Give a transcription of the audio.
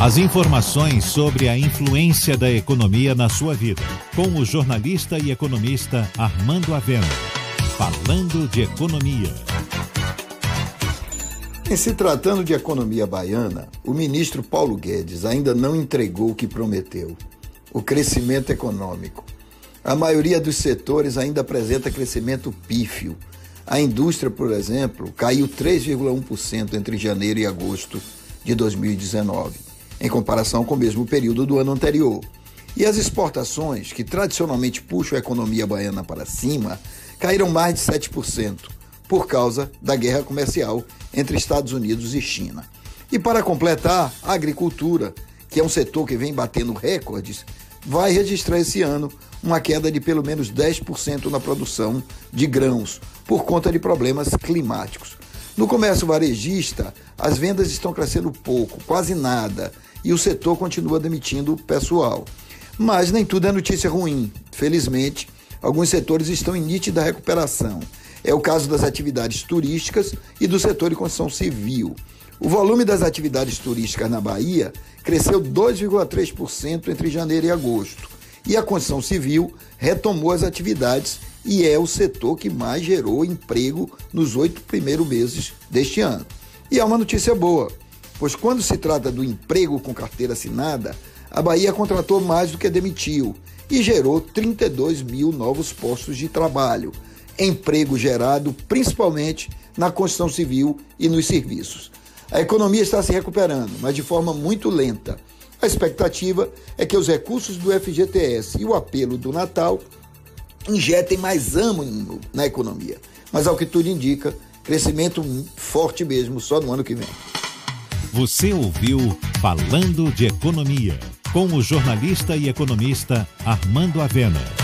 As informações sobre a influência da economia na sua vida, com o jornalista e economista Armando Avena. Falando de economia. Em se tratando de economia baiana, o ministro Paulo Guedes ainda não entregou o que prometeu: o crescimento econômico. A maioria dos setores ainda apresenta crescimento pífio. A indústria, por exemplo, caiu 3,1% entre janeiro e agosto de 2019 em comparação com o mesmo período do ano anterior. E as exportações, que tradicionalmente puxam a economia baiana para cima, caíram mais de 7% por causa da guerra comercial entre Estados Unidos e China. E para completar, a agricultura, que é um setor que vem batendo recordes, vai registrar esse ano uma queda de pelo menos 10% na produção de grãos, por conta de problemas climáticos. No comércio varejista, as vendas estão crescendo pouco, quase nada, e o setor continua demitindo pessoal. Mas nem tudo é notícia ruim. Felizmente, alguns setores estão em nítida recuperação. É o caso das atividades turísticas e do setor de construção civil. O volume das atividades turísticas na Bahia cresceu 2,3% entre janeiro e agosto. E a construção civil retomou as atividades e é o setor que mais gerou emprego nos oito primeiros meses deste ano. E há uma notícia boa pois quando se trata do emprego com carteira assinada, a Bahia contratou mais do que demitiu e gerou 32 mil novos postos de trabalho, emprego gerado principalmente na construção civil e nos serviços. A economia está se recuperando, mas de forma muito lenta. A expectativa é que os recursos do FGTS e o apelo do Natal injetem mais ânimo na economia. Mas ao que tudo indica, crescimento forte mesmo só no ano que vem. Você ouviu Falando de Economia, com o jornalista e economista Armando Avena.